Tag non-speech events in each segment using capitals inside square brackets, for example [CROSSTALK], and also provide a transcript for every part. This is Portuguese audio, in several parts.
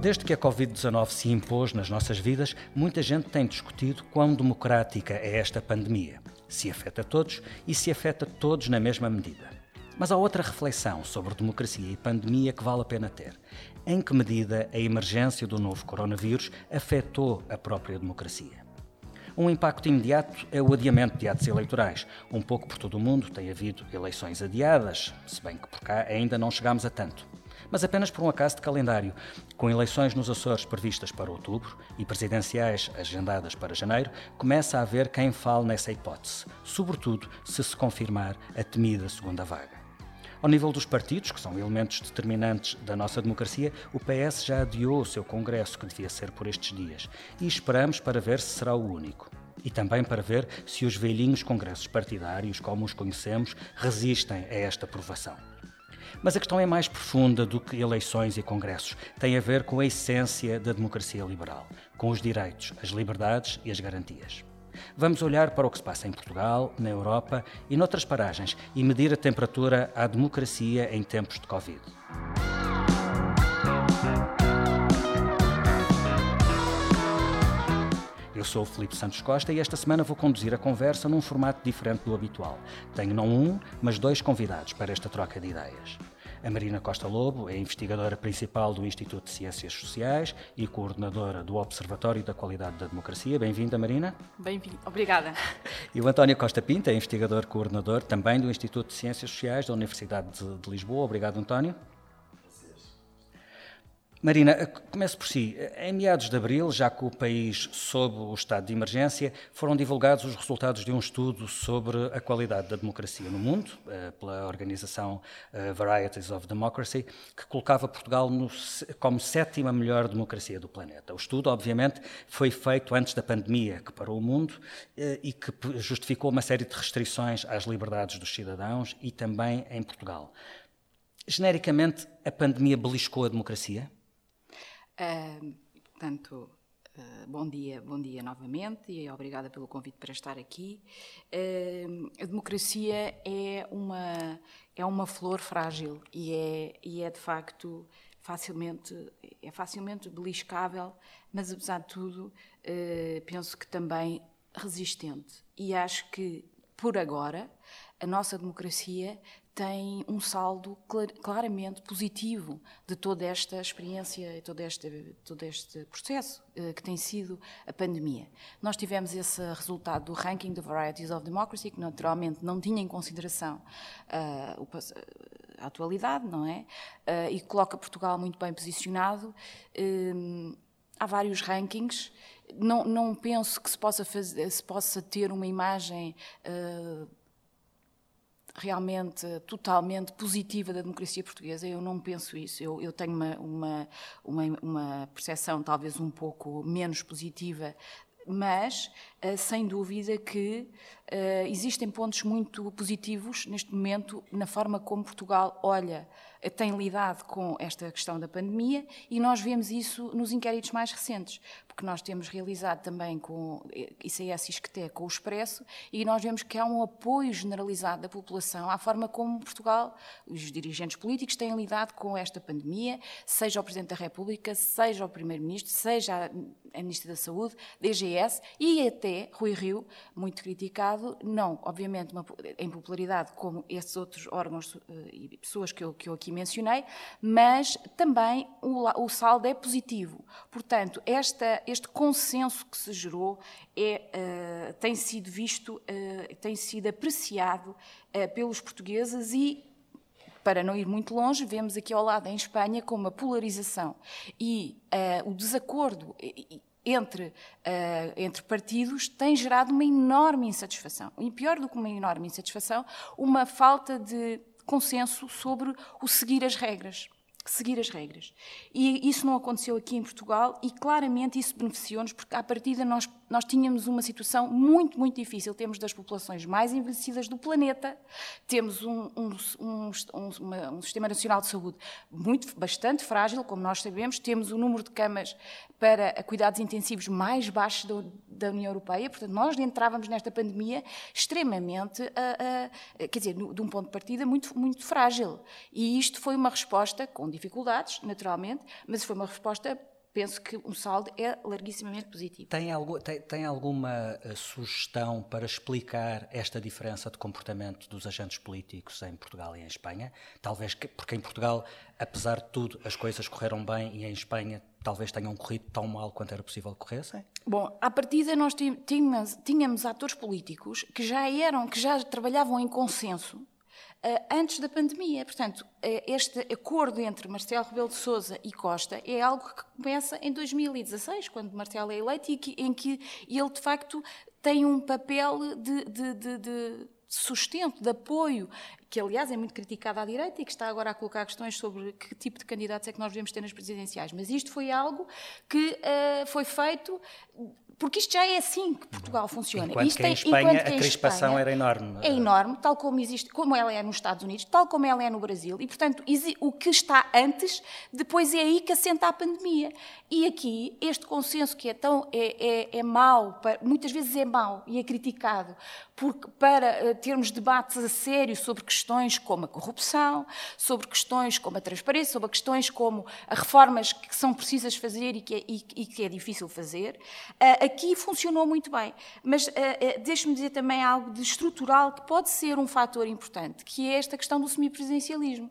Desde que a Covid-19 se impôs nas nossas vidas, muita gente tem discutido quão democrática é esta pandemia, se afeta todos e se afeta todos na mesma medida. Mas há outra reflexão sobre democracia e pandemia que vale a pena ter. Em que medida a emergência do novo coronavírus afetou a própria democracia? Um impacto imediato é o adiamento de atos eleitorais. Um pouco por todo o mundo tem havido eleições adiadas, se bem que por cá ainda não chegamos a tanto mas apenas por um acaso de calendário, com eleições nos Açores previstas para outubro e presidenciais agendadas para janeiro, começa a haver quem fale nessa hipótese, sobretudo se se confirmar a temida segunda vaga. Ao nível dos partidos, que são elementos determinantes da nossa democracia, o PS já adiou o seu congresso, que devia ser por estes dias, e esperamos para ver se será o único. E também para ver se os velhinhos congressos partidários, como os conhecemos, resistem a esta provação. Mas a questão é mais profunda do que eleições e congressos. Tem a ver com a essência da democracia liberal, com os direitos, as liberdades e as garantias. Vamos olhar para o que se passa em Portugal, na Europa e noutras paragens e medir a temperatura à democracia em tempos de Covid. Eu sou o Felipe Santos Costa e esta semana vou conduzir a conversa num formato diferente do habitual. Tenho não um, mas dois convidados para esta troca de ideias. A Marina Costa Lobo é investigadora principal do Instituto de Ciências Sociais e coordenadora do Observatório da Qualidade da Democracia. Bem-vinda, Marina. Bem-vinda, obrigada. [LAUGHS] E o António Costa Pinta é investigador coordenador também do Instituto de Ciências Sociais da Universidade de, de Lisboa. Obrigado, António. Marina, começo por si. Em meados de abril, já que o país sob o estado de emergência, foram divulgados os resultados de um estudo sobre a qualidade da democracia no mundo, eh, pela organização eh, Varieties of Democracy, que colocava Portugal no, como sétima melhor democracia do planeta. O estudo, obviamente, foi feito antes da pandemia que parou o mundo eh, e que justificou uma série de restrições às liberdades dos cidadãos e também em Portugal. Genericamente, a pandemia beliscou a democracia? Portanto, uh, bom dia, bom dia novamente e obrigada pelo convite para estar aqui. A democracia é uma é uma flor frágil e é e é de facto facilmente é facilmente beliscável, mas apesar de tudo ah, penso que também resistente. E acho que por agora a nossa democracia tem um saldo clar, claramente positivo de toda esta experiência e todo este, todo este processo uh, que tem sido a pandemia. Nós tivemos esse resultado do ranking de Varieties of Democracy, que naturalmente não tinha em consideração uh, a atualidade, não é? Uh, e coloca Portugal muito bem posicionado. há vários rankings. Não, não penso que se possa, fazer, se possa ter uma imagem realmente totalmente positiva da democracia portuguesa. Eu não penso isso. Eu, eu tenho uma, uma, uma, uma percepção talvez um pouco menos positiva mas sem dúvida que uh, existem pontos muito positivos neste momento na forma como Portugal olha, uh, tem lidado com esta questão da pandemia e nós vemos isso nos inquéritos mais recentes que nós temos realizado também com ICS e ISCTE, com o Expresso, e nós vemos que há um apoio generalizado da população à forma como Portugal, os dirigentes políticos têm lidado com esta pandemia, seja o Presidente da República, seja o Primeiro-Ministro, seja a Ministra da Saúde, DGS e até Rui Rio, muito criticado, não, obviamente, uma, em popularidade como esses outros órgãos eh, e pessoas que eu, que eu aqui mencionei, mas também o, o saldo é positivo. Portanto, esta, este consenso que se gerou é, uh, tem sido visto, uh, tem sido apreciado uh, pelos portugueses e para não ir muito longe, vemos aqui ao lado em Espanha como a polarização e o desacordo entre, entre partidos tem gerado uma enorme insatisfação. E pior do que uma enorme insatisfação, uma falta de consenso sobre o seguir as regras seguir as regras. E isso não aconteceu aqui em Portugal e claramente isso beneficiou-nos porque à partida nós, nós tínhamos uma situação muito, muito difícil. Temos das populações mais envelhecidas do planeta, temos um, um, um, uma, um sistema nacional de saúde muito, bastante frágil, como nós sabemos, temos o número de camas para cuidados intensivos mais baixo do, da União Europeia, portanto nós entrávamos nesta pandemia extremamente, uh, uh, quer dizer, de um ponto de partida muito, muito frágil. E isto foi uma resposta com dificuldades, naturalmente, mas foi uma resposta penso que um saldo é larguissimamente positivo. Tem, algo, tem, tem alguma uh, sugestão para explicar esta diferença de comportamento dos agentes políticos em Portugal e em Espanha? Talvez que, porque em Portugal, apesar de tudo, as coisas correram bem e em Espanha talvez tenham corrido tão mal quanto era possível que corressem? Bom, à partida nós tínhamos, tínhamos atores políticos que já eram, que já trabalhavam em consenso eh, antes da pandemia. Portanto, eh, este acordo entre Marcelo Rebelo de Sousa e Costa é algo que começa em 2016, quando Marcelo é eleito, e que, em que ele, de facto, tem um papel de, de, de, de sustento, de apoio, que aliás é muito criticado à direita e que está agora a colocar questões sobre que tipo de candidatos é que nós devemos ter nas presidenciais. Mas isto foi algo que uh, foi feito porque isto já é assim que Portugal funciona. Enquanto isto que em é, Espanha a crispação Espanha, era enorme. É enorme, tal como existe, como ela é nos Estados Unidos, tal como ela é no Brasil. E, portanto, o que está antes, depois é aí que assenta a pandemia. E aqui, este consenso que é tão é, é, é mau, muitas vezes é mau e é criticado, porque para eh, termos debates a sério sobre questões como a corrupção, sobre questões como a transparência, sobre questões como as reformas que são precisas fazer e que é, e, e que é difícil fazer, uh, aqui funcionou muito bem. Mas uh, deixe-me dizer também algo de estrutural que pode ser um fator importante, que é esta questão do semipresidencialismo.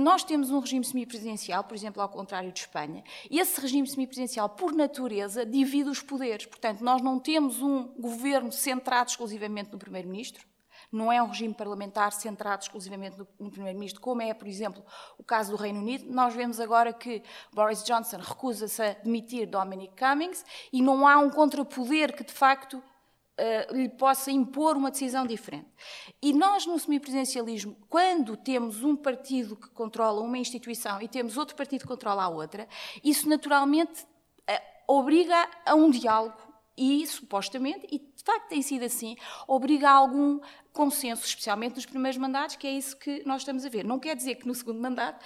Nós temos um regime semipresidencial, por exemplo, ao contrário de Espanha, e esse regime semipresidencial, por natureza, divide os poderes. Portanto, nós não temos um governo centrado exclusivamente no Primeiro-Ministro, não é um regime parlamentar centrado exclusivamente no, Primeiro-Ministro, como é, por exemplo, o caso do Reino Unido. Nós vemos agora que Boris Johnson recusa-se a demitir Dominic Cummings e não há um contrapoder que, de facto, Uh, lhe possa impor uma decisão diferente. E nós, no semipresidencialismo, quando temos um partido que controla uma instituição e temos outro partido que controla a outra, isso naturalmente uh, obriga a um diálogo e, supostamente, e de facto tem sido assim, obriga a algum consenso, especialmente nos primeiros mandatos, que é isso que nós estamos a ver. Não quer dizer que no segundo mandato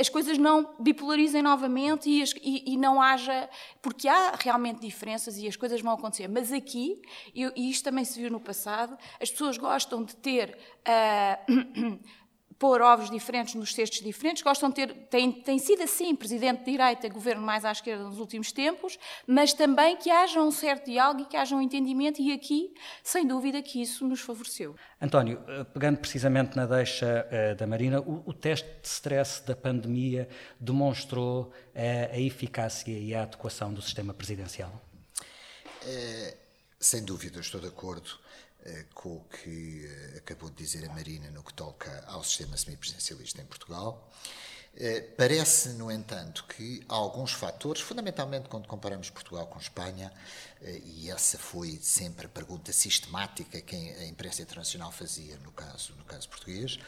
as coisas não bipolarizem novamente e, as, e, e, não haja. Porque há realmente diferenças e as coisas vão acontecer. Mas aqui, eu, e isto também se viu no passado, as pessoas gostam de ter. Uh, [CLEARS THROAT] pôr ovos diferentes nos cestos diferentes, gostam de ter, tem, tem sido assim, presidente de direita, governo mais à esquerda nos últimos tempos, mas também que haja um certo diálogo e que haja um entendimento, e aqui, sem dúvida, que isso nos favoreceu. António, eh, pegando precisamente na deixa uh, da Marina, o, o, teste de stress da pandemia demonstrou uh, a eficácia e a adequação do sistema presidencial? É, sem dúvida, estou de acordo. Eh, com o que eh, acabou de dizer a Marina no que toca ao sistema semipresidencialista em Portugal. Eh, parece, no entanto, que alguns fatores, fundamentalmente quando comparamos Portugal com Espanha, e essa foi sempre a pergunta sistemática que a imprensa internacional fazia no caso, no caso português,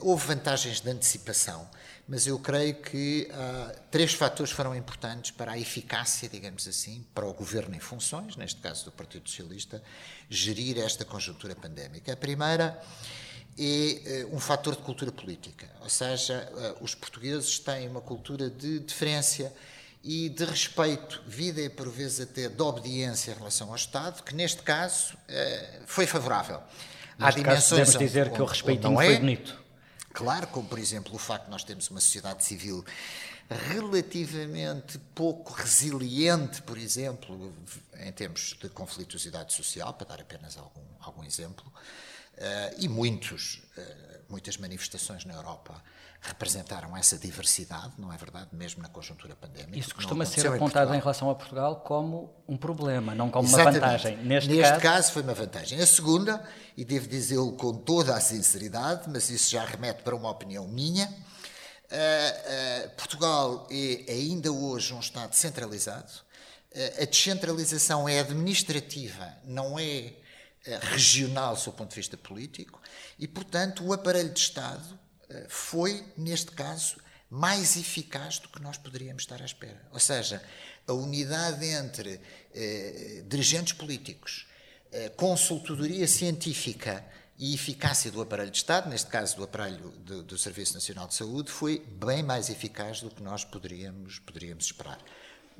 houve vantagens de antecipação mas eu creio que uh, três fatores foram importantes para a eficácia, digamos assim, para o governo em funções, neste caso do Partido Socialista, gerir esta conjuntura pandémica. A primeira é uh, um fator de cultura política, ou seja, uh, os portugueses têm uma cultura de deferência e de respeito, vida e por vezes até de obediência em relação ao Estado, que neste caso foi favorável. Neste Há dimensões caso, podemos dizer onde, que o respeitinho foi é, bonito. Claro, como por exemplo o facto de nós termos uma sociedade civil relativamente pouco resiliente, por exemplo, em termos de conflituosidade social, para dar apenas algum, algum exemplo, uh, e muitos, uh, muitas manifestações na Europa representaram essa diversidade, não é verdade? Mesmo na conjuntura pandémica. Isso costuma ser apontado em, em, relação a Portugal como um problema, não como Exatamente. uma vantagem. Neste, Neste caso... caso... foi uma vantagem. A segunda, e devo dizê-lo com toda a sinceridade, mas isso já remete para uma opinião minha, uh, uh, Portugal é ainda hoje um Estado centralizado. Uh, a descentralização é administrativa, não é regional, do ponto de vista político, e, portanto, o aparelho de Estado foi, neste caso, mais eficaz do que nós poderíamos estar à espera. Ou seja, a unidade entre eh, dirigentes políticos, eh, consultoria científica e eficácia do aparelho de Estado, neste caso do aparelho do, do Serviço Nacional de Saúde, foi bem mais eficaz do que nós poderíamos, poderíamos esperar.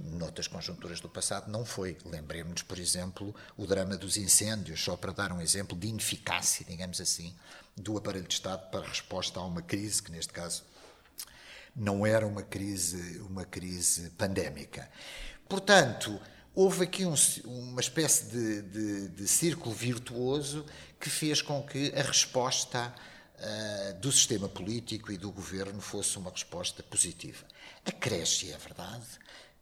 Noutras conjunturas do passado não foi. Lembremos-nos, por exemplo, o drama dos incêndios, só para dar um exemplo de ineficácia, digamos assim, do aparelho de Estado para resposta a uma crise que, neste caso, não era uma crise, uma crise pandémica. Portanto, houve aqui um, uma espécie de, de, de, círculo virtuoso que fez com que a resposta uh, do sistema político e do governo fosse uma resposta positiva. Acresce, é verdade,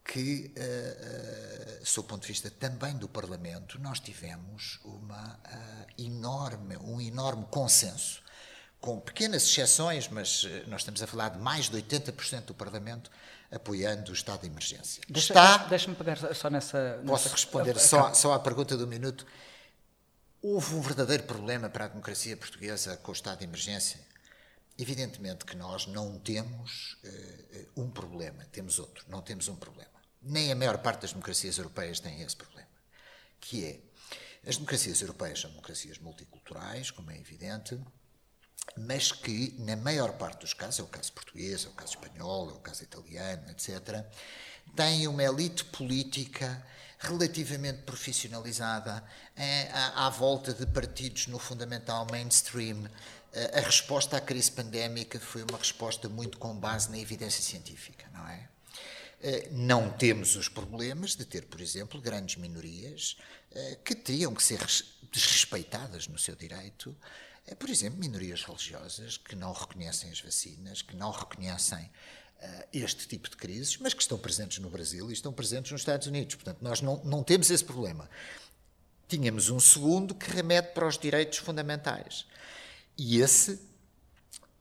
que, uh, uh, sob o ponto de vista também do Parlamento, nós tivemos uma, enorme, um enorme consenso com pequenas exceções, mas nós estamos a falar de mais de 80% do Parlamento apoiando o estado de emergência. Deixa, Está. Deixa-me pegar só nessa. Posso nessa, responder a, só, só à pergunta do minuto? Houve um verdadeiro problema para a democracia portuguesa com o estado de emergência? Evidentemente que nós não temos uh, um problema, temos outro, não temos um problema. Nem a maior parte das democracias europeias tem esse problema, que é as democracias europeias são democracias multiculturais, como é evidente, mas que, na maior parte dos casos, é o caso português, é o caso espanhol, é o caso italiano, etc., têm uma elite política relativamente profissionalizada é, à, à, volta de partidos no fundamental mainstream. A resposta à crise pandémica foi uma resposta muito com base na evidência científica, não é? Eh, não temos os problemas de ter, por exemplo, grandes minorias eh, que teriam que ser desrespeitadas no seu direito é, por exemplo, minorias religiosas que não reconhecem as vacinas, que não reconhecem este tipo de crises, mas que estão presentes no Brasil e estão presentes nos Estados Unidos. Portanto, nós não, não temos esse problema. Tínhamos um segundo que remete para os direitos fundamentais. E esse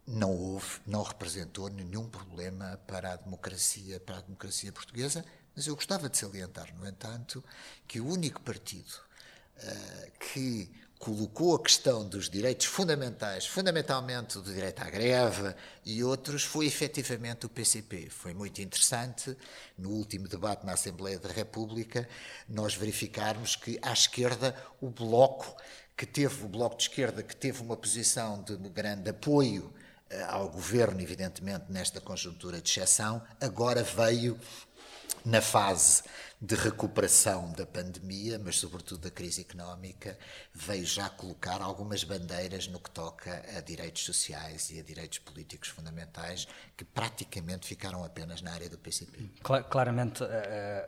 não houve, não representou nenhum problema para a democracia, para a democracia portuguesa, mas eu gostava de salientar, no entanto, que o único partido uh, que colocou a questão dos direitos fundamentais, fundamentalmente do direito à greve e outros, foi efetivamente o PCP. Foi muito interessante, no último debate na Assembleia da República, nós verificarmos que à esquerda o Bloco, que teve, o Bloco de Esquerda, que teve uma posição de grande apoio ao governo, evidentemente, nesta conjuntura de exceção, agora veio na fase de recuperação da pandemia, mas sobretudo da crise económica, veio já colocar algumas bandeiras no que toca a direitos sociais e a direitos políticos fundamentais, que praticamente ficaram apenas na área do PCP. Claramente, uh,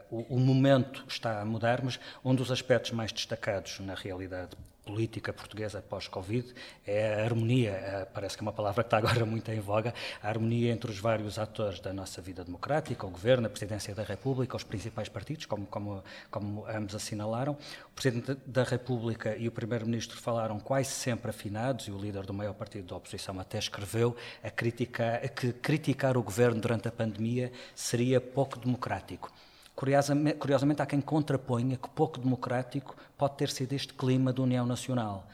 o, o momento está a mudar, mas um dos aspectos mais destacados na realidade política portuguesa pós-Covid é a harmonia, parece que é uma palavra que está agora [LAUGHS] muito em voga, a harmonia entre os vários atores da nossa vida democrática, o Governo, a Presidência da República, os principais partidos, como, como, como ambos assinalaram. O Presidente da República e o Primeiro-Ministro falaram quase sempre afinados e o líder do maior partido da oposição até escreveu a criticar, que criticar o Governo durante a pandemia seria pouco democrático. Curiosamente, curiosamente, há quem contraponha que pouco democrático pode ter sido este clima de união nacional.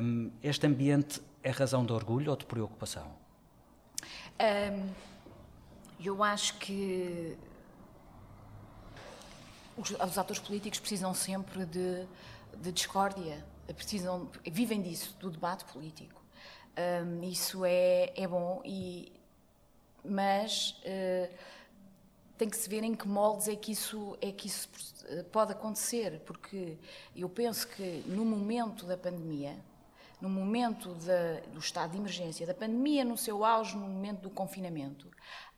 Um, este ambiente é razão de orgulho ou de preocupação? Um, eu acho que os, os, atores políticos precisam sempre de, de discórdia, precisam, vivem disso, do debate político. Um, isso é, é bom, e, mas. Uh, tem que se ver em que moldes é que isso é que isso eh, pode acontecer, porque eu penso que no momento da pandemia, no momento da, do estado de emergência, da pandemia no seu auge, no momento do confinamento,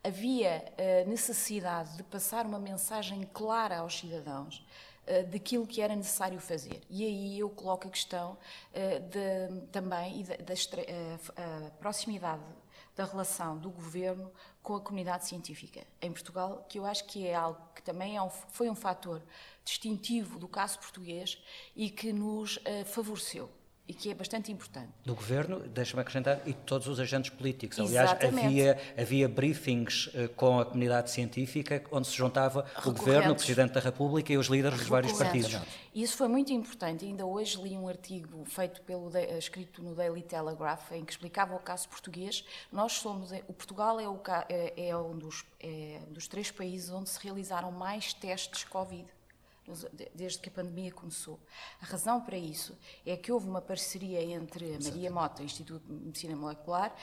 havia eh, necessidade de passar uma mensagem clara aos cidadãos uh, daquilo que era necessário fazer. E aí eu coloco a questão de, também da, da proximidade da relação do governo com a comunidade científica em Portugal, que eu acho que é algo que também é um, foi um fator distintivo do caso português e que nos uh, favoreceu e que é bastante importante. Do governo, deixa-me acrescentar, e de todos os agentes políticos. Aliás, havia, havia briefings uh, com a comunidade científica onde se juntava o governo, o Presidente da República e os líderes dos vários partidos. E isso foi muito importante. Ainda hoje li um artigo feito pelo eh, escrito no Daily Telegraph em que explicava o caso português. Nós somos, o Portugal é, o, é, é um dos, é, dos três países onde se realizaram mais testes Covid desde que a pandemia começou. A razão para isso é que houve uma parceria entre a Maria Mota, Instituto de Medicina Molecular,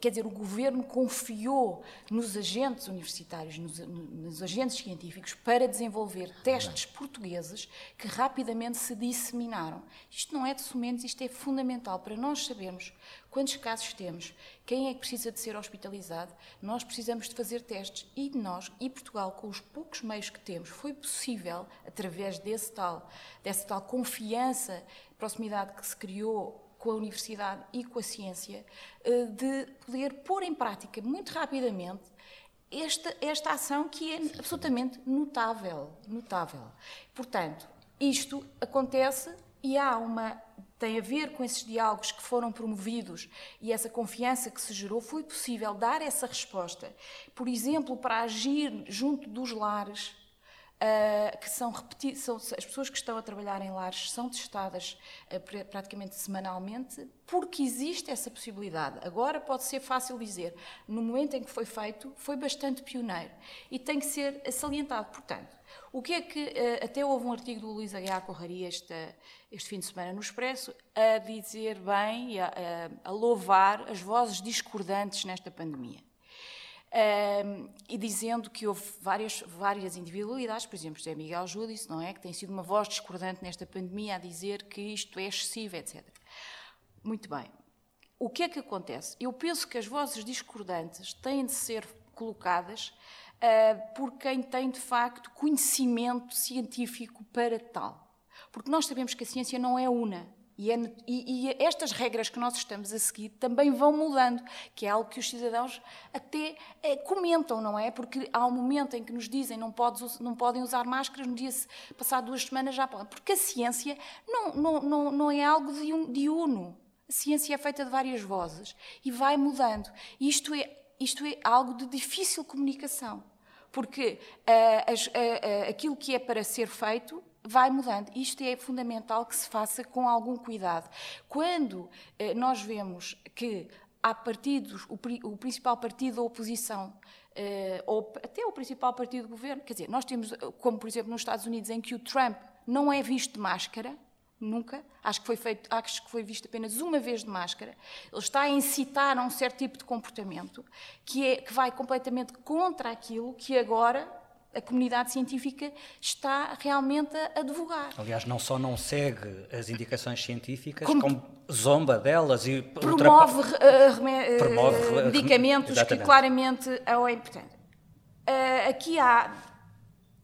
quer dizer, o governo confiou nos agentes universitários, nos, nos, agentes científicos, para desenvolver testes portugueses que rapidamente se disseminaram. Isto não é de somente, isto é fundamental para nós sabermos quantos casos temos, quem é que precisa de ser hospitalizado, nós precisamos de fazer testes. E nós, e Portugal, com os poucos meios que temos, foi possível, através desse tal, dessa tal confiança, proximidade que se criou com a universidade e com a ciência, eh, de poder pôr em prática muito rapidamente esta, esta ação que é absolutamente notável, notável. Portanto, isto acontece e há uma tem a ver com esses diálogos que foram promovidos e essa confiança que se gerou, foi possível dar essa resposta. Por exemplo, para agir junto dos lares, Uh, que são repetidas, são, as pessoas que estão a trabalhar em lares são testadas uh, praticamente semanalmente, porque existe essa possibilidade. Agora pode ser fácil dizer, no momento em que foi feito, foi bastante pioneiro e tem que ser salientado. Portanto, o que é que, uh, até houve um artigo do Luís Aguiar Corraria este, este fim de semana no Expresso, a dizer bem e a, a, a louvar as vozes discordantes nesta pandemia e dizendo que houve várias, várias individualidades, por exemplo, José Miguel Júdice, não é? Que tem sido uma voz discordante nesta pandemia a dizer que isto é excessivo, etc. Muito bem. O que é que acontece? Eu penso que as vozes discordantes têm de ser colocadas por quem tem, de facto, conhecimento científico para tal. Porque nós sabemos que a ciência não é una. E, é, e, e, estas regras que nós estamos a seguir também vão mudando, que é algo que os cidadãos até é, comentam, não é? Porque há um momento em que nos dizem não, podes, não podem usar máscaras, no dia passado duas semanas já podem. Porque a ciência não, não, não, não é algo de, un, de uno. A ciência é feita de várias vozes e vai mudando. Isto é, isto é algo de difícil comunicação. Porque uh, as, uh, uh, aquilo que é para ser feito vai mudando. Isto é fundamental que se faça com algum cuidado. Quando nós vemos que há partidos, o, o principal partido da oposição, eh, ou até o principal partido do governo, quer dizer, nós temos, como por exemplo nos Estados Unidos, em que o Trump não é visto de máscara, nunca, acho que foi feito, acho que foi visto apenas uma vez de máscara. Ele está a incitar a um certo tipo de comportamento que é que vai completamente contra aquilo que agora a comunidade científica está realmente a advogar. Aliás, não só não segue as indicações científicas, como, como zomba delas e promove, uh, promove medicamentos exatamente. que claramente é importante. Uh, aqui há,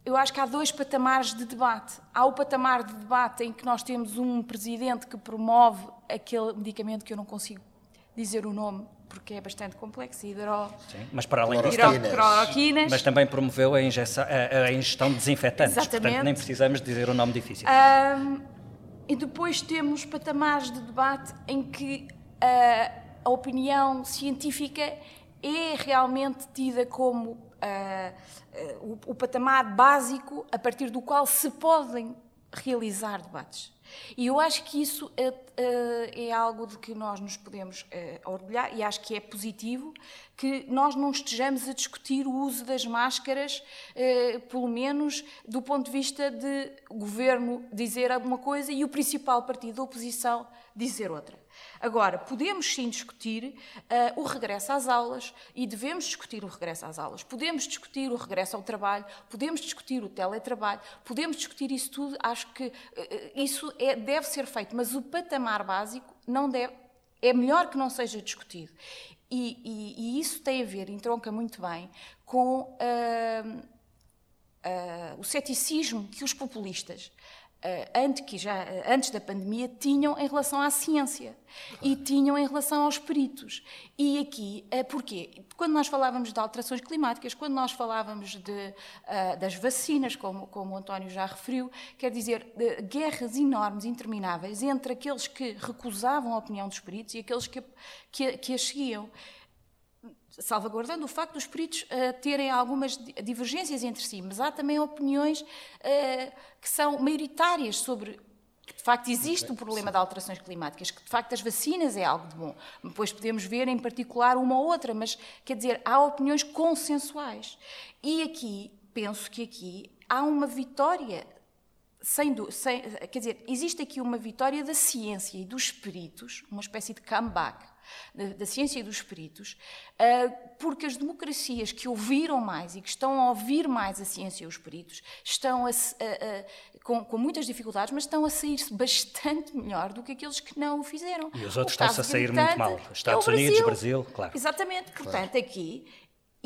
eu acho que há dois patamares de debate. Há o patamar de debate em que nós temos um presidente que promove aquele medicamento que eu não consigo dizer o nome, porque é bastante complexo, hidro... Sim, mas para além disso, mas também promoveu a, injeção, a, a ingestão de desinfetantes, Exatamente. portanto nem precisamos dizer o um nome difícil. Um, e depois temos patamares de debate em que uh, a opinião científica é realmente tida como uh, o, o patamar básico a partir do qual se podem realizar debates. E eu acho que isso é, é, algo de que nós nos podemos é, orgulhar e acho que é positivo que nós não estejamos a discutir o uso das máscaras, é, pelo menos do ponto de vista de governo dizer alguma coisa e o principal partido da oposição dizer outra. Agora, podemos sim discutir uh, o regresso às aulas e devemos discutir o regresso às aulas. Podemos discutir o regresso ao trabalho, podemos discutir o teletrabalho, podemos discutir isso tudo. Acho que uh, isso é, deve ser feito, mas o patamar básico não deve, é melhor que não seja discutido. E, e, e isso tem a ver, entronca muito bem, com uh, o ceticismo que os populistas antes, que já, eh, antes da pandemia, tinham em relação à ciência e tinham em relação aos peritos. E aqui, eh, porquê? Quando nós falávamos de alterações climáticas, quando nós falávamos de, das vacinas, como, como o António já referiu, quer dizer, guerras enormes, intermináveis, entre aqueles que recusavam a opinião dos peritos e aqueles que, que, que as seguiam salvaguardando o facto dos peritos uh, terem algumas divergências entre si, mas há também opiniões uh, que são maioritárias sobre que de facto existe o um problema de alterações climáticas, que de facto as vacinas é algo de bom. Depois podemos ver em particular uma ou outra, mas quer dizer, há opiniões consensuais. E aqui, penso que aqui há uma vitória sem, sem, quer dizer, existe aqui uma vitória da ciência e dos espíritos, uma espécie de comeback da, da ciência e dos espíritos, uh, porque as democracias que ouviram mais e que estão a ouvir mais a ciência e os espíritos estão a, a, a, com, com, muitas dificuldades, mas estão a sair bastante melhor do que aqueles que não o fizeram. E os outros estão-se a sair muito mal. Estados é Unidos, Brasil, Brasil, claro. Exatamente. Portanto, claro. aqui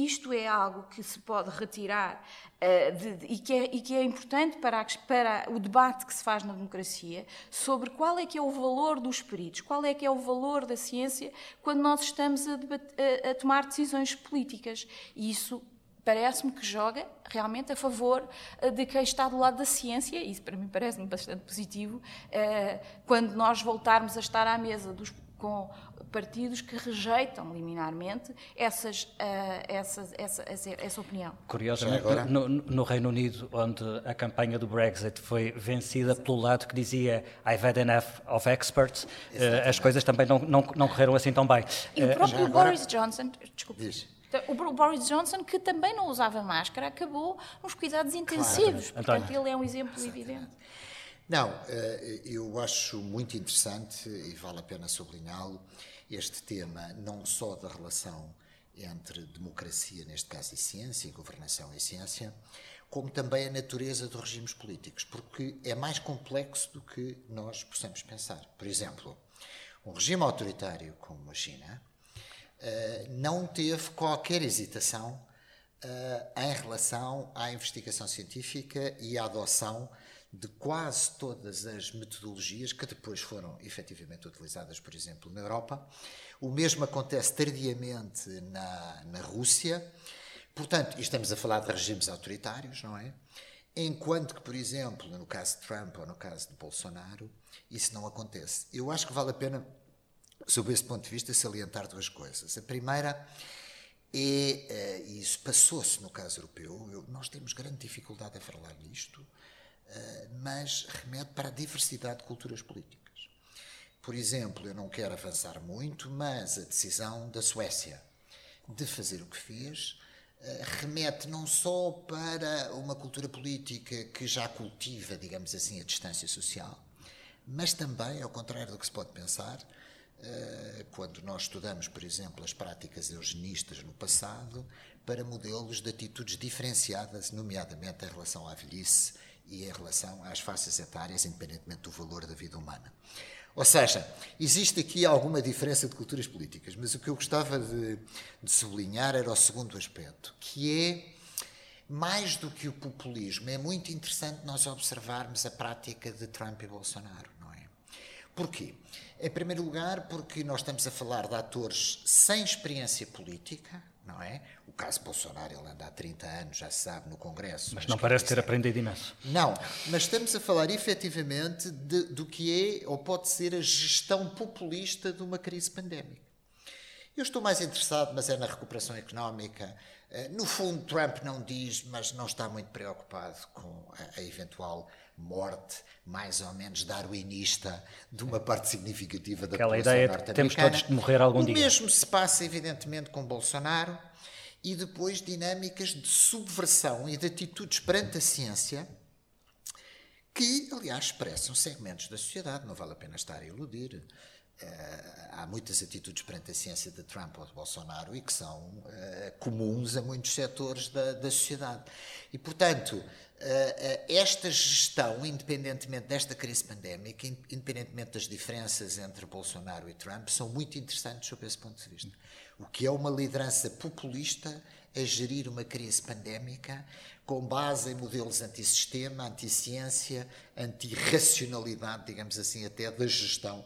isto é algo que se pode retirar uh, de, de, e, que é, e, que é, importante para, a, para, o debate que se faz na democracia sobre qual é que é o valor dos peritos, qual é que é o valor da ciência quando nós estamos a, a, a tomar decisões políticas. E isso parece-me que joga realmente a favor eh, de quem está do lado da ciência, e isso para mim parece-me bastante positivo, uh, quando nós voltarmos a estar à mesa dos, com partidos que rejeitam liminarmente essas, uh, essas, essa, essa, essa, opinião. Curiosamente, no, no, Reino Unido, onde a campanha do Brexit foi vencida Sim. pelo lado que dizia I've had enough of experts, uh, as coisas também não, não, não correram assim tão bem. E o próprio agora... Boris Johnson, desculpe. Diz. O Boris Johnson, que também não usava máscara, acabou nos cuidados intensivos. Claro. Portanto, ele é um exemplo Exatamente. evidente. Não, eh, eu acho muito interessante e vale a pena sublinhá-lo este tema não só da relação entre democracia, neste caso, e ciência, e governação e ciência, como também a natureza dos regimes políticos, porque é mais complexo do que nós possamos pensar. Por exemplo, um regime autoritário como a China eh, não teve qualquer hesitação eh, em relação à investigação científica e à adoção de quase todas as metodologias que depois foram efetivamente utilizadas, por exemplo, na Europa. O mesmo acontece tardiamente na, na Rússia. Portanto, estamos a falar de regimes autoritários, não é? Enquanto que, por exemplo, no caso de Trump ou no caso de Bolsonaro, isso não acontece. Eu acho que vale a pena, sob esse ponto de vista, salientar duas coisas. A primeira é, eh, e isso passou-se no caso europeu, eu, nós temos grande dificuldade a falar nisto, mas remete para a diversidade de culturas políticas. Por exemplo, eu não quero avançar muito, mas a decisão da Suécia de fazer o que fez eh, remete não só para uma cultura política que já cultiva, digamos assim, a distância social, mas também, ao contrário do que se pode pensar, eh, quando nós estudamos, por exemplo, as práticas eugenistas no passado, para modelos de atitudes diferenciadas, nomeadamente em relação à velhice e em relação às faces etárias, independentemente do valor da vida humana. Ou seja, existe aqui alguma diferença de culturas políticas, mas o que eu gostava de, de sublinhar era o segundo aspecto, que é mais do que o populismo, é muito interessante nós observarmos a prática de Trump e Bolsonaro, não é? Porquê? Em primeiro lugar, porque nós estamos a falar de atores sem experiência política, não é? O caso Bolsonaro, ele anda há 30 anos, já se sabe, no Congresso. Mas, mas não parece ter aprendido imenso. Não, mas estamos a falar efetivamente de, do que é ou pode ser a gestão populista de uma crise pandémica. Eu estou mais interessado, mas é na recuperação económica. Eh, no fundo, Trump não diz, mas não está muito preocupado com a, a eventual morte mais ou menos darwinista de uma parte significativa da Aquela população ideia de que temos todos de morrer algum o dia. O mesmo se passa, evidentemente, com Bolsonaro e depois dinâmicas de subversão e de atitudes perante a ciência que, aliás, expressam segmentos da sociedade, não vale a pena estar a iludir. Uh, há muitas atitudes perante a ciência de Trump ou de Bolsonaro e que são uh, comuns a muitos setores da, da sociedade. E, portanto, esta gestão, independentemente desta crise pandémica, independentemente das diferenças entre Bolsonaro e Trump, são muito interessantes sob esse ponto de vista. O que é uma liderança populista a gerir uma crise pandémica com base em modelos antissistema, anticiência, antirracionalidade, digamos assim, até da gestão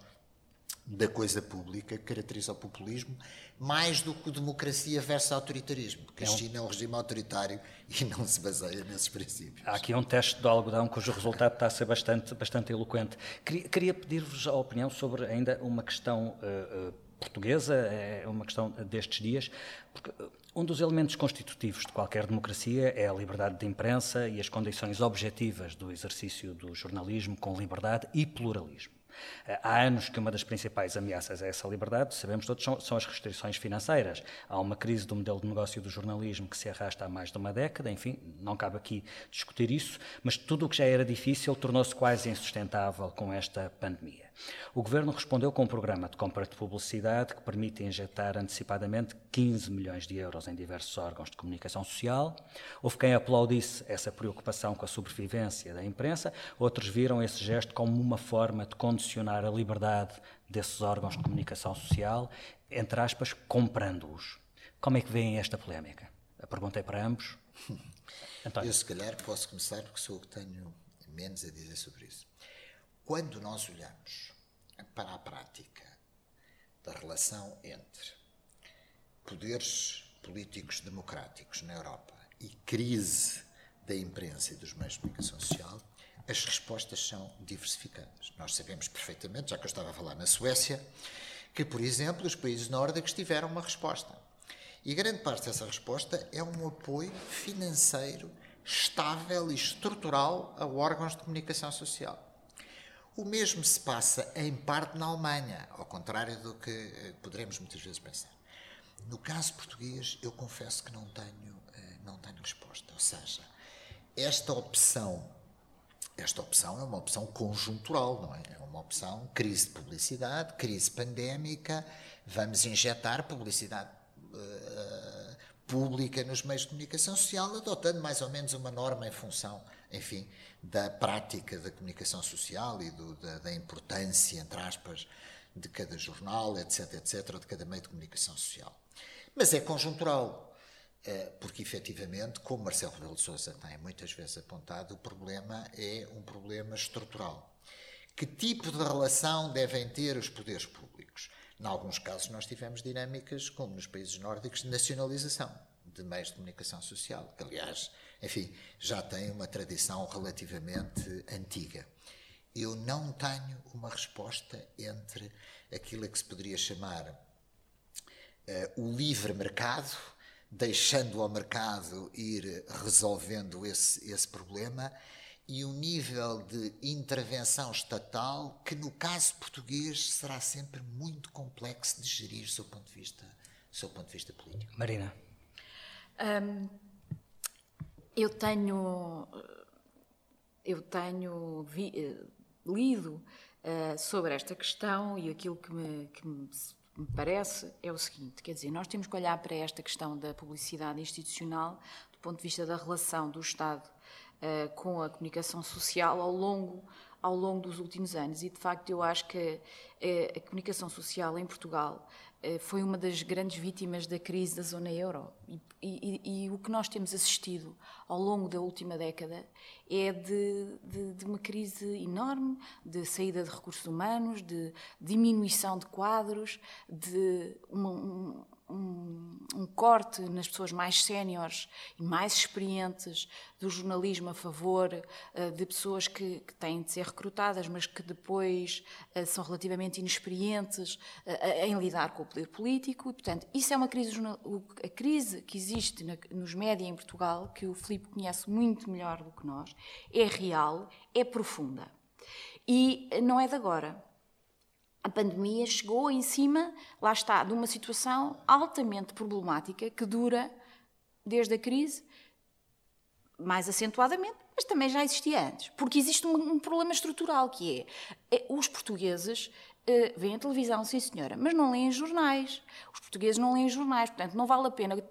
da coisa pública que caracteriza o populismo, mais do que democracia versus autoritarismo, porque é um... a China é um regime autoritário e não se baseia nesses princípios. Há aqui um teste do algodão cujo resultado está a ser bastante, bastante eloquente. Queria, queria pedir-vos a opinião sobre ainda uma questão uh, uh, portuguesa, é uma questão destes dias, porque um dos elementos constitutivos de qualquer democracia é a liberdade de imprensa e as condições objetivas do exercício do jornalismo com liberdade e pluralismo. Há anos que uma das principais ameaças a essa liberdade, sabemos todos, são, são, as restrições financeiras. Há uma crise do modelo de negócio do jornalismo que se arrasta há mais de uma década, enfim, não cabe aqui discutir isso, mas tudo o que já era difícil tornou-se quase insustentável com esta pandemia. O Governo respondeu com um programa de compra de publicidade que permite injetar antecipadamente 15 milhões de euros em diversos órgãos de comunicação social. Houve quem aplaudisse essa preocupação com a sobrevivência da imprensa, outros viram esse gesto como uma forma de condicionar a liberdade desses órgãos de comunicação social, entre aspas, comprando-os. Como é que veem esta polémica? A pergunta é para ambos. [LAUGHS] António. Eu, se calhar, posso começar porque sou o que tenho menos a dizer sobre isso. Quando nós olhamos para a prática da relação entre poderes políticos democráticos na Europa e crise da imprensa e dos meios de comunicação social, as respostas são diversificadas. Nós sabemos perfeitamente, já que eu estava a falar na Suécia, que, por exemplo, os países nórdicos tiveram uma resposta. E grande parte dessa resposta é um apoio financeiro estável e estrutural a órgãos de comunicação social. O mesmo se passa em parte na Alemanha, ao contrário do que eh, poderemos muitas vezes pensar. No caso português, eu confesso que não tenho, eh, não tenho resposta. Ou seja, esta opção, esta opção é uma opção conjuntural, não é? É uma opção crise de publicidade, crise pandémica, vamos injetar publicidade uh, pública nos meios de comunicação social, adotando mais ou menos uma norma em função, enfim, da prática da comunicação social e do, da, da, importância, entre aspas, de cada jornal, etc., etc., de cada meio de comunicação social. Mas é conjuntural, eh, porque efetivamente, como Marcelo Rebelo de Sousa tem muitas vezes apontado, o problema é um problema estrutural. Que tipo de relação devem ter os poderes públicos? Em alguns casos, nós tivemos dinâmicas, como nos países nórdicos, de nacionalização de meios de comunicação social, que, aliás, enfim, já tem uma tradição relativamente antiga. Eu não tenho uma resposta entre aquilo que se poderia chamar uh, o livre mercado, deixando ao mercado ir resolvendo esse, esse problema, e o nível de intervenção estatal que, no caso português, será sempre muito complexo de gerir do seu ponto de vista, do seu ponto de vista político. Marina. Um, eu tenho, eu tenho vi, eh, lido uh, sobre esta questão e aquilo que me, que me, parece é o seguinte: quer dizer, nós temos que olhar para esta questão da publicidade institucional do ponto de vista da relação do Estado uh, com a comunicação social ao longo ao longo dos últimos anos. E de facto eu acho que a comunicação social em Portugal foi uma das grandes vítimas da crise da zona euro. E, e, e, o que nós temos assistido ao longo da última década é de, de, de uma crise enorme de saída de recursos humanos, de diminuição de quadros, de uma, um, um, um, corte nas pessoas mais séniores e mais experientes do jornalismo a favor uh, de pessoas que, que, têm de ser recrutadas, mas que depois uh, são relativamente inexperientes uh, em lidar com o poder político. E, portanto, isso é uma crise, a crise que existe na, nos média em Portugal, que o Filipe conhece muito melhor do que nós, é real, é profunda. E não é de agora a pandemia chegou em cima, lá está, de uma situação altamente problemática que dura desde a crise, mais acentuadamente, mas também já existia antes. Porque existe um, um problema estrutural que é, é os portugueses uh, veem a televisão, sim senhora, mas não leem jornais. Os portugueses não leem jornais, portanto não vale a pena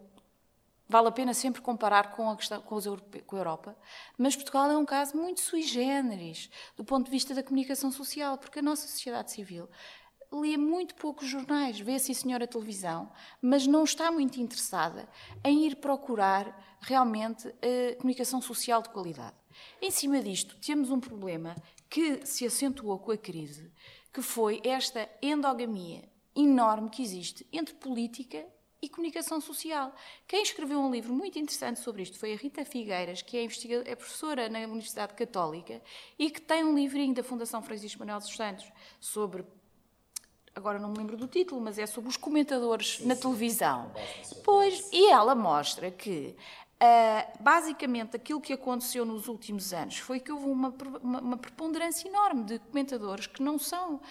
Vale a pena sempre comparar com a, questão, com, com a Europa, mas Portugal é um caso muito sui generis do ponto de vista da comunicação social, porque a nossa sociedade civil lê muito poucos jornais, vê sim senhora televisão, mas não está muito interessada em ir procurar realmente a comunicação social de qualidade. Em cima disto, temos um problema que se acentuou com a crise, que foi esta endogamia enorme que existe entre política e comunicação social. Quem escreveu um livro muito interessante sobre isto foi a Rita Figueiras, que é, é professora na Universidade Católica e que tem um livrinho da Fundação Francisco Manuel dos Santos sobre agora não me lembro do título, mas é sobre os comentadores sim, na sim. televisão. Pois, e ela mostra que Uh, basicamente, aquilo que aconteceu nos últimos anos foi que houve uma, uma, uma preponderância enorme de comentadores que não são,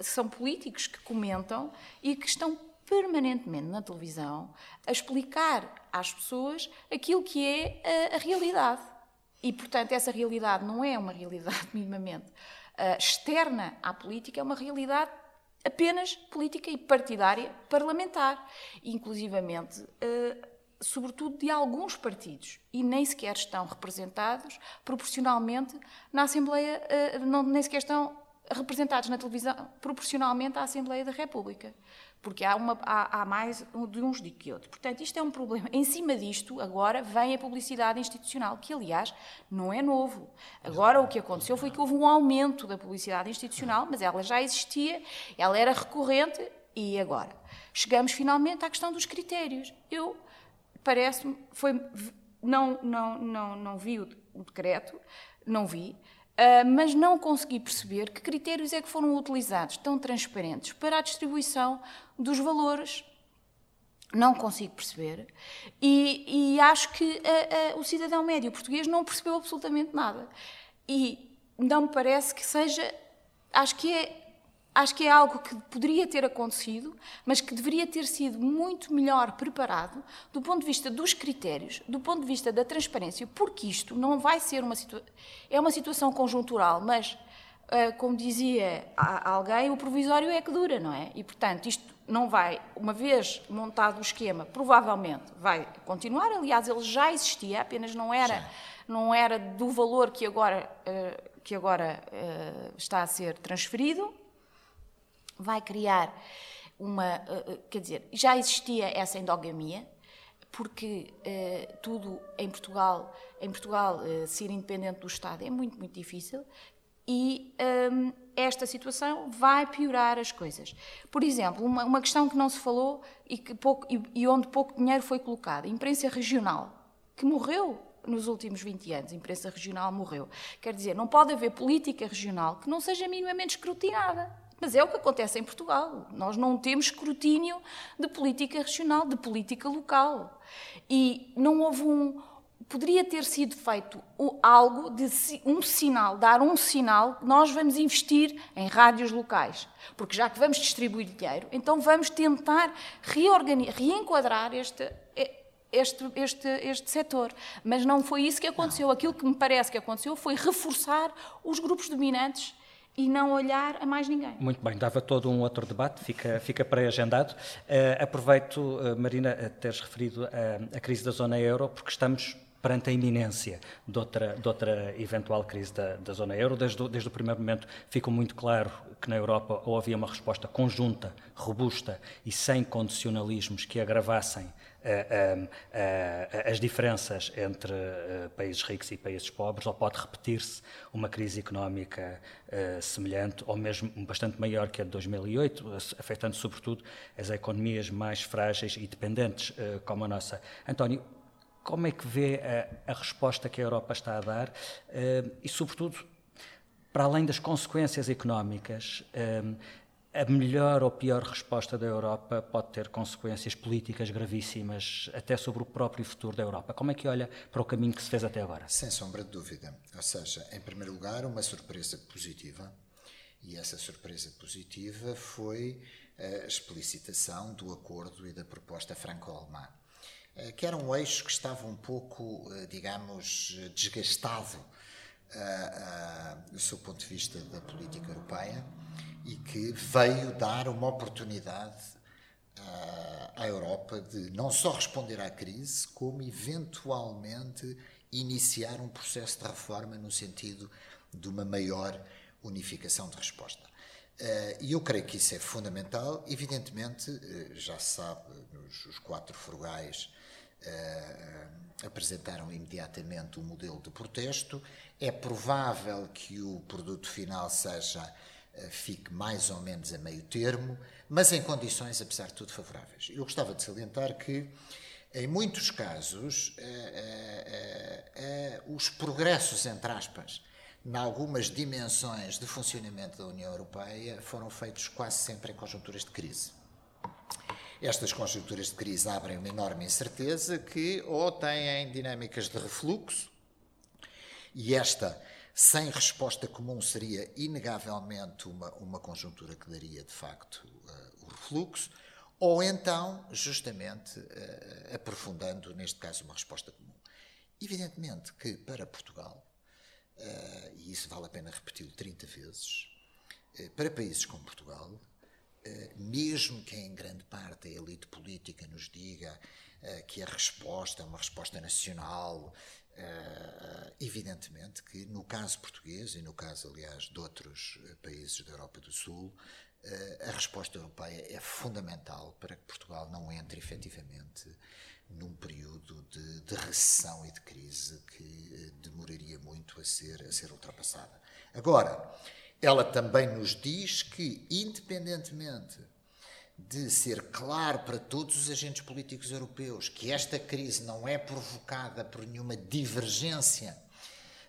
são políticos que comentam e que estão permanentemente na televisão a explicar às pessoas aquilo que é a, a realidade. E, portanto, essa realidade não é uma realidade [LAUGHS] minimamente uh, externa à política, é uma realidade apenas política e partidária parlamentar, inclusivamente, uh, sobretudo de alguns partidos, e nem sequer estão representados proporcionalmente na Assembleia, uh, não, nem sequer estão representados na televisão proporcionalmente à Assembleia da República porque há, uma, há, há, mais de uns do que outros. Portanto, isto é um problema. Em cima disto, agora vem a publicidade institucional, que, aliás, não é novo. Agora, o que aconteceu foi que houve um aumento da publicidade institucional, mas ela já existia, ela era recorrente, e agora? Chegamos finalmente à questão dos critérios. Eu, parece-me. Não, não, não, não vi o decreto, não vi, Uh, mas não consegui perceber que critérios é que foram utilizados tão transparentes para a distribuição dos valores. Não consigo perceber. E, e acho que uh, uh, o cidadão médio português não percebeu absolutamente nada. E não me parece que seja. Acho que é acho que é algo que poderia ter acontecido, mas que deveria ter sido muito melhor preparado do ponto de vista dos critérios, do ponto de vista da transparência, porque isto não vai ser uma situação. É uma situação conjuntural, mas, ah, como dizia alguém, o provisório é que dura, não é? E, portanto, isto não vai, uma vez montado o esquema, provavelmente vai continuar. Aliás, ele já existia, apenas não era, não era do valor que agora, ah, que agora ah, está a ser transferido vai criar uma. Eh, eh, quer dizer, já existia essa endogamia, porque uh, tudo em Portugal, em Portugal ser independente do Estado é muito, muito difícil e ehm, esta situação vai piorar as coisas. Por exemplo, uma, uma questão que não se falou e, que pouco, e, e onde pouco dinheiro foi colocado, a imprensa regional, que morreu nos últimos 20 anos, a imprensa regional morreu. Quer dizer, não pode haver política regional que não seja minimamente escrutinada. Mas é o que acontece em Portugal. Nós não temos escrutínio de política regional, de política local. E não houve um. Poderia ter sido feito algo, de um sinal, dar um sinal, nós vamos investir em rádios locais. Porque já que vamos distribuir dinheiro, então vamos tentar reenquadrar este, este, este, este setor. Mas não foi isso que aconteceu. Aquilo que me parece que aconteceu foi reforçar os grupos dominantes e não olhar a mais ninguém. Muito bem, dava todo um outro debate, fica, fica pré-agendado. Uh, aproveito, uh, Marina, a teres referido a, a crise da zona euro, porque estamos perante a iminência de outra, de outra eventual crise da, da zona euro. Desde desde o primeiro momento ficou muito claro que na Europa ou havia uma resposta conjunta, robusta e sem condicionalismos que agravassem as diferenças entre eh, países ricos e países pobres, ou pode repetir-se uma crise económica eh, semelhante, ou mesmo bastante maior que a de 2008, afetando sobretudo as economias mais frágeis e dependentes eh, como a nossa. António, como é que vê a, a resposta que a Europa está a dar e, sobretudo, para além das consequências económicas, a melhor ou pior resposta da Europa pode ter consequências políticas gravíssimas, até sobre o próprio futuro da Europa. Como é que olha para o caminho que se fez até agora? Sem sombra de dúvida. Ou seja, em primeiro lugar, uma surpresa positiva. E essa surpresa positiva foi a explicitação do acordo e da proposta franco-alemã, eh, que era um eixo que estava um pouco, eh, digamos, desgastado uh, do seu ponto de vista da política europeia e que veio dar uma oportunidade uh, à Europa de não só responder à crise, como eventualmente iniciar um processo de reforma no sentido de uma maior unificação de resposta. Uh, e eu creio que isso é fundamental. Evidentemente, uh, já se sabe, os, quatro frugais apresentaram imediatamente um modelo de protesto. É provável que o produto final seja eh, fique mais ou menos a meio termo, mas em condições, apesar de tudo, favoráveis. Eu gostava de salientar que, em muitos casos, eh, eh, os progressos, entre aspas, em algumas dimensões de funcionamento da União Europeia foram feitos quase sempre em conjunturas de crise. estas conjunturas de crise abrem uma enorme incerteza que ou têm dinâmicas de refluxo, e esta, sem resposta comum, seria inegavelmente uma, uma conjuntura que daria, de facto, uh, o refluxo, ou então, justamente, uh, aprofundando, neste caso, uma resposta comum. Evidentemente que para Portugal, uh, e isso vale a pena repetir 30 vezes, para países como Portugal, mesmo que em grande parte a elite política nos diga que a resposta é uma resposta nacional, Uh, evidentemente que no caso português e no caso, aliás, de outros eh, países da Europa do Sul, uh, a resposta europeia é fundamental para que Portugal não entre efetivamente num período de, de recessão e de crise que demoraria muito a ser, a ser ultrapassada. Agora, ela também nos diz que, independentemente de ser claro para todos os agentes políticos europeus que esta crise não é provocada por nenhuma divergência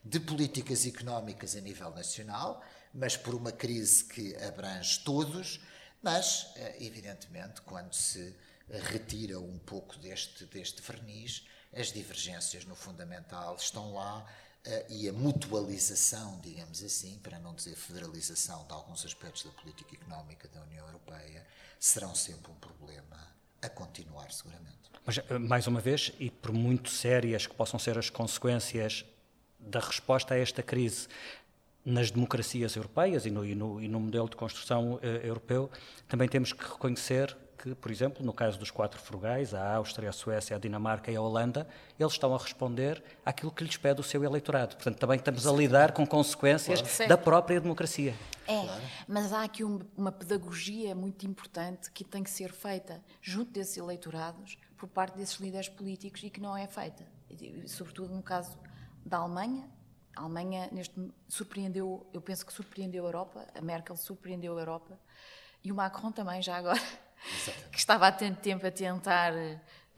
de políticas económicas a nível nacional, mas por uma crise que abrange todos, mas, eh, evidentemente, quando se retira um pouco deste, deste verniz, as divergências no fundamental estão lá uh, e a mutualização, digamos assim, para não dizer federalização de alguns aspectos da política económica da União Europeia, serão sempre um problema a continuar, seguramente. Mas, eh, mais uma vez, e por muito sérias que possam ser as consequências da resposta a esta crise nas democracias europeias e no, e no, e no modelo de construção uh, europeu, também temos que reconhecer que, por exemplo, no caso dos quatro frugais, a Áustria, a Suécia, a Dinamarca e a Holanda, eles estão a responder àquilo que lhes pede o seu eleitorado. Portanto, também estamos a lidar com consequências claro. da própria democracia. É, claro. mas há aqui um, uma pedagogia muito importante que tem que ser feita junto desses eleitorados por parte desses líderes políticos e que não é feita. Sobretudo no caso da Alemanha, a Alemanha neste surpreendeu, eu penso que surpreendeu a Europa, a Merkel surpreendeu a Europa e o Macron também já agora que estava há tanto tempo a tentar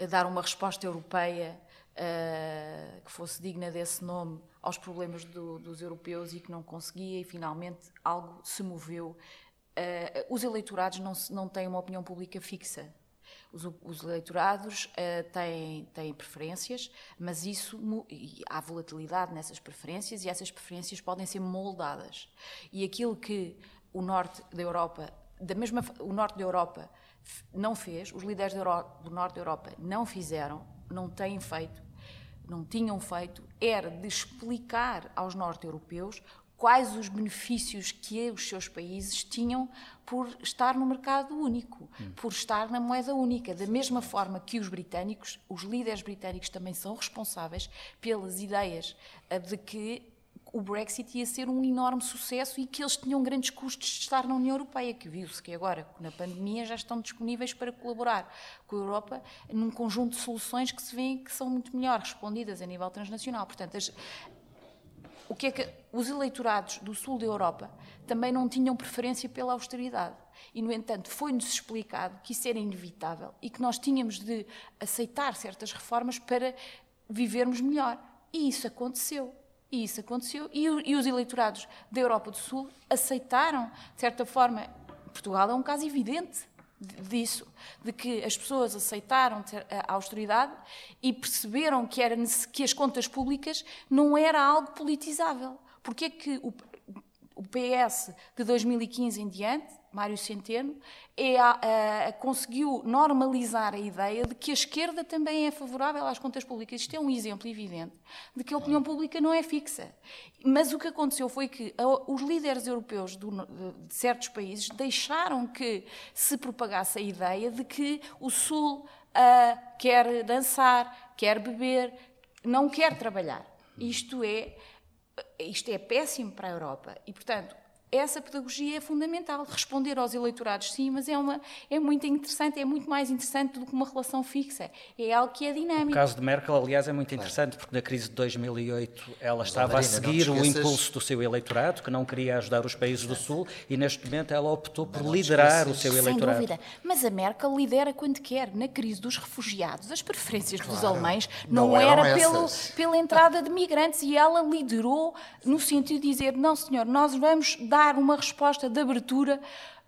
a dar uma resposta europeia uh, que fosse digna desse nome aos problemas do, dos europeus e que não conseguia, e finalmente algo se moveu. Uh, os eleitorados não, não têm uma opinião pública fixa. Os, os eleitorados uh, têm, têm preferências, mas isso há volatilidade nessas preferências e essas preferências podem ser moldadas. E aquilo que o norte da Europa, da mesma o norte da Europa não fez, os líderes do Norte da Europa não fizeram, não têm feito, não tinham feito, era de explicar aos norte-europeus quais os benefícios que os seus países tinham por estar no mercado único, hum. por estar na moeda única. Da mesma forma que os britânicos, os líderes britânicos também são responsáveis pelas ideias eh, de que o Brexit ia ser um enorme sucesso e que eles tinham grandes custos de estar na União Europeia, que viu-se que agora, na pandemia, já estão disponíveis para colaborar com a Europa num conjunto de soluções que se vêem que são muito melhor respondidas a nível transnacional. Portanto, as, o que é que os eleitorados do sul da Europa também não tinham preferência pela austeridade. E, no entanto, foi-nos explicado que isso era inevitável e que nós tínhamos de aceitar certas reformas para vivermos melhor. E isso aconteceu. E isso aconteceu. E, e, os eleitorados da Europa do Sul aceitaram, de certa forma, Portugal é um caso evidente disso, de que as pessoas aceitaram a austeridade e perceberam que, era, que as contas públicas não era algo politizável. Porque é que o, o PS de 2015 em diante Mário Centeno, é, conseguiu normalizar a ideia de que a esquerda também é favorável às contas públicas. Isto é um exemplo evidente de que a opinião pública não é fixa. Mas o que aconteceu foi que os líderes europeus do, de certos países deixaram que se propagasse a ideia de que o Sul uh, quer dançar, quer beber, não quer trabalhar. Isto é, isto é péssimo para a Europa. E, portanto, essa pedagogia é fundamental. Responder aos eleitorados, sim, mas é, uma, é muito interessante, é muito mais interessante do que uma relação fixa. É algo que é dinâmico. O caso de Merkel, aliás, é muito interessante, porque na crise de 2008 ela estava Marina, a seguir o impulso do seu eleitorado, que não queria ajudar os países do Sul, e neste momento ela optou por liderar o seu eleitorado. Sem dúvida. Mas a Merkel lidera quando quer. Na crise dos refugiados, as preferências claro. dos alemães não, não era pelo, pela entrada de migrantes, e ela liderou no sentido de dizer: não, senhor, nós vamos dar dar uma resposta de abertura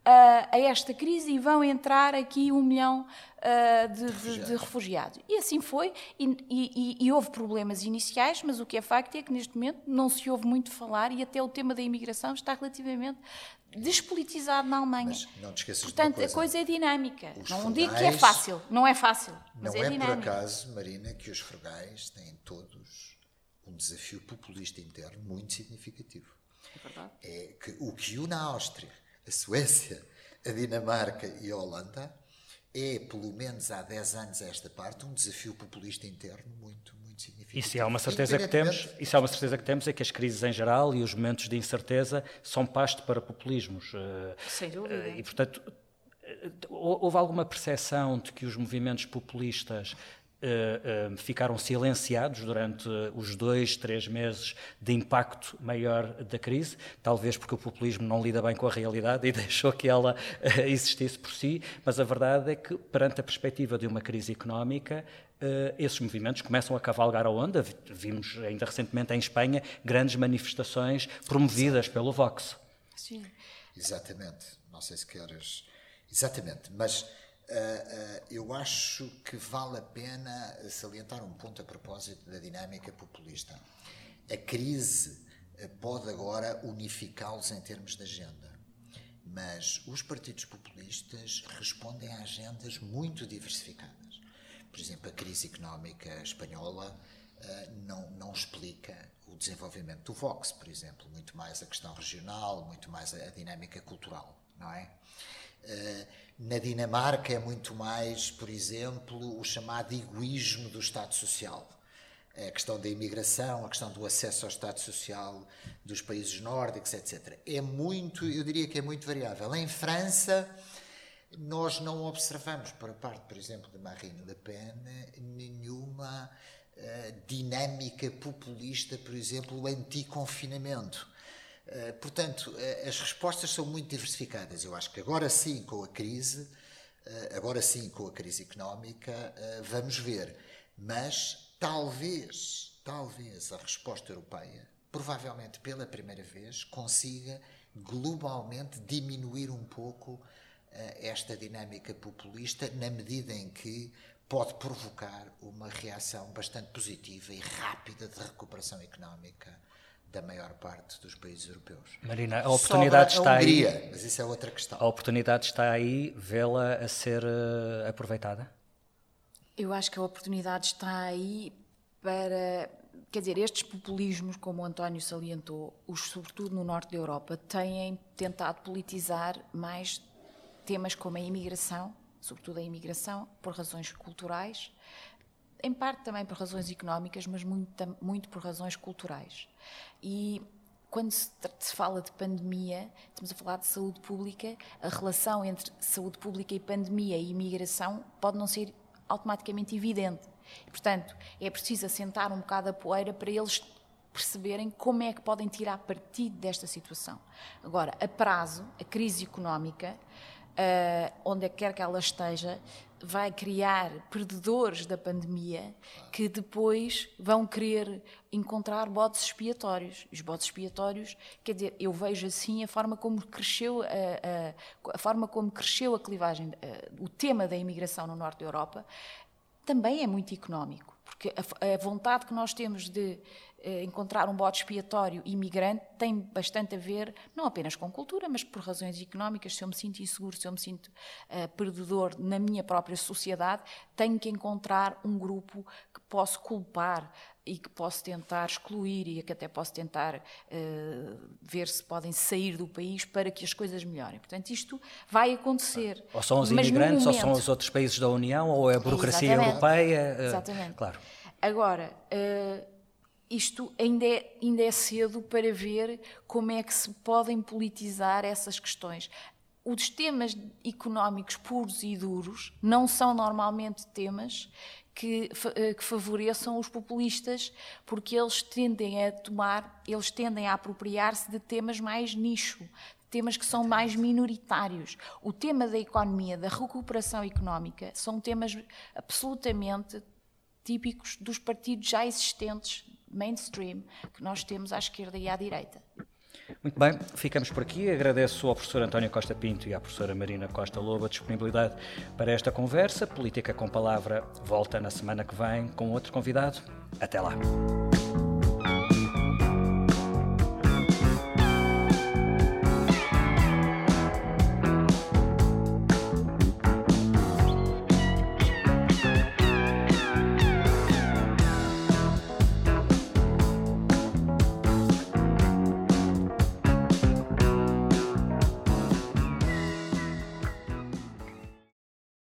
a esta crise e vão entrar aqui um milhão uh, de, de, de, refugiados. E assim foi, e, e, e, houve problemas iniciais, mas o que é facto é que neste momento não se ouve muito falar e até o tema da imigração está relativamente despolitizado na Alemanha. Mas não te esqueças Portanto, coisa. a coisa é dinâmica. Os não digo que é fácil, não é fácil, mas não é, é por acaso, Marina, que os frugais têm todos um desafio populista interno muito significativo. É verdade. É que o que une a Áustria, a Suécia, a Dinamarca e a Holanda é, pelo menos há 10 anos a esta parte, um desafio populista interno muito, muito significativo. E se há uma certeza que temos, e se há uma certeza que temos é que as crises em geral e os momentos de incerteza são pasto para populismos. Eh, Sem dúvida. Eh, e, portanto, eh, houve alguma percepção de que os movimentos populistas Uh, uh, ficaram silenciados durante os dois, três meses de impacto maior da crise, talvez porque o populismo não lida bem com a realidade [LAUGHS] e deixou que ela uh, existisse por si, mas a verdade é que, perante a perspectiva de uma crise económica, esses movimentos começam a cavalgar a onda. Vimos ainda recentemente em Espanha grandes manifestações promovidas Sim. pelo Vox. Sim. Exatamente. Não sei se queres. Exatamente, mas Uh, uh, eu acho que vale a pena salientar um ponto a propósito da dinâmica populista. A crise uh, pode agora unificá-los em termos de agenda, mas os partidos populistas respondem a agendas muito diversificadas. Por exemplo, a crise económica espanhola não, não explica o desenvolvimento do Vox, por exemplo, muito mais a questão regional, muito mais a, a dinâmica cultural, não é? Na Dinamarca é muito mais, por exemplo, o chamado egoísmo do Estado Social. A questão da imigração, a questão do acesso ao Estado Social dos países nórdicos, etc. É muito, eu diria que é muito variável. Em França, nós não observamos, por parte, por exemplo, de Marine Le Pen, nenhuma uh, dinâmica populista, por exemplo, anti-confinamento. Eh, portanto, eh, as respostas são muito diversificadas. Eu acho que agora sim, com a crise, uh, agora sim, com a crise económica, vamos ver. Mas talvez, talvez a resposta europeia, provavelmente pela primeira vez, consiga globalmente diminuir um pouco esta dinâmica populista, na medida em que pode provocar uma reação bastante positiva e rápida de recuperação económica da maior parte dos países europeus. Marina, a oportunidade Sobra está a Hungria, aí. Mas isso é outra questão. A oportunidade está aí, vê-la a ser uh, aproveitada? Eu acho que a oportunidade está aí para. Quer dizer, estes populismos, como o António salientou, os, sobretudo no norte da Europa, têm tentado politizar mais temas como a imigração, sobretudo a imigração, por razões culturais, em parte também por razões económicas, mas muito, muito por razões culturais. E quando se, fala de pandemia, estamos a falar de saúde pública, a relação entre saúde pública e pandemia e imigração pode não ser automaticamente evidente. Portanto, é preciso assentar um bocado a poeira para eles perceberem como é que podem tirar partido desta situação. Agora, a prazo, a crise económica, uh, onde quer que ela esteja, vai criar perdedores da pandemia que depois vão querer encontrar botes expiatórios. Os botes expiatórios, quer dizer, eu vejo assim a forma como cresceu a, a, a forma como cresceu a clivagem, a, o tema da imigração no norte da Europa, também é muito económico, porque a, vontade que nós temos de encontrar um bode expiatório imigrante tem bastante a ver, não apenas com cultura, mas por razões económicas. Se eu me sinto inseguro, se eu me sinto uh, perdedor na minha própria sociedade, tenho que encontrar um grupo que posso culpar e que posso tentar excluir e que até posso tentar uh, ver se podem sair do país para que as coisas melhorem. Portanto, isto vai acontecer. Ou são os imigrantes, momento... ou são os outros países da União, ou é a burocracia Exatamente. europeia. Uh, Exatamente. Claro. Agora, isto ainda é, ainda é cedo para ver como é que se podem politizar essas questões. Os temas económicos puros e duros não são normalmente temas que, eh, que, favoreçam os populistas, porque eles tendem a tomar, eles tendem a apropriar-se de temas mais nicho, temas que são mais minoritários. O tema da economia, da recuperação económica, são temas absolutamente típicos dos partidos já existentes mainstream que nós temos à esquerda e à direita. Muito bem, ficamos por aqui. Agradeço ao professor António Costa Pinto e à professora Marina Costa Lobo a disponibilidade para esta conversa. Política com Palavra volta na semana que vem com outro convidado. Até lá.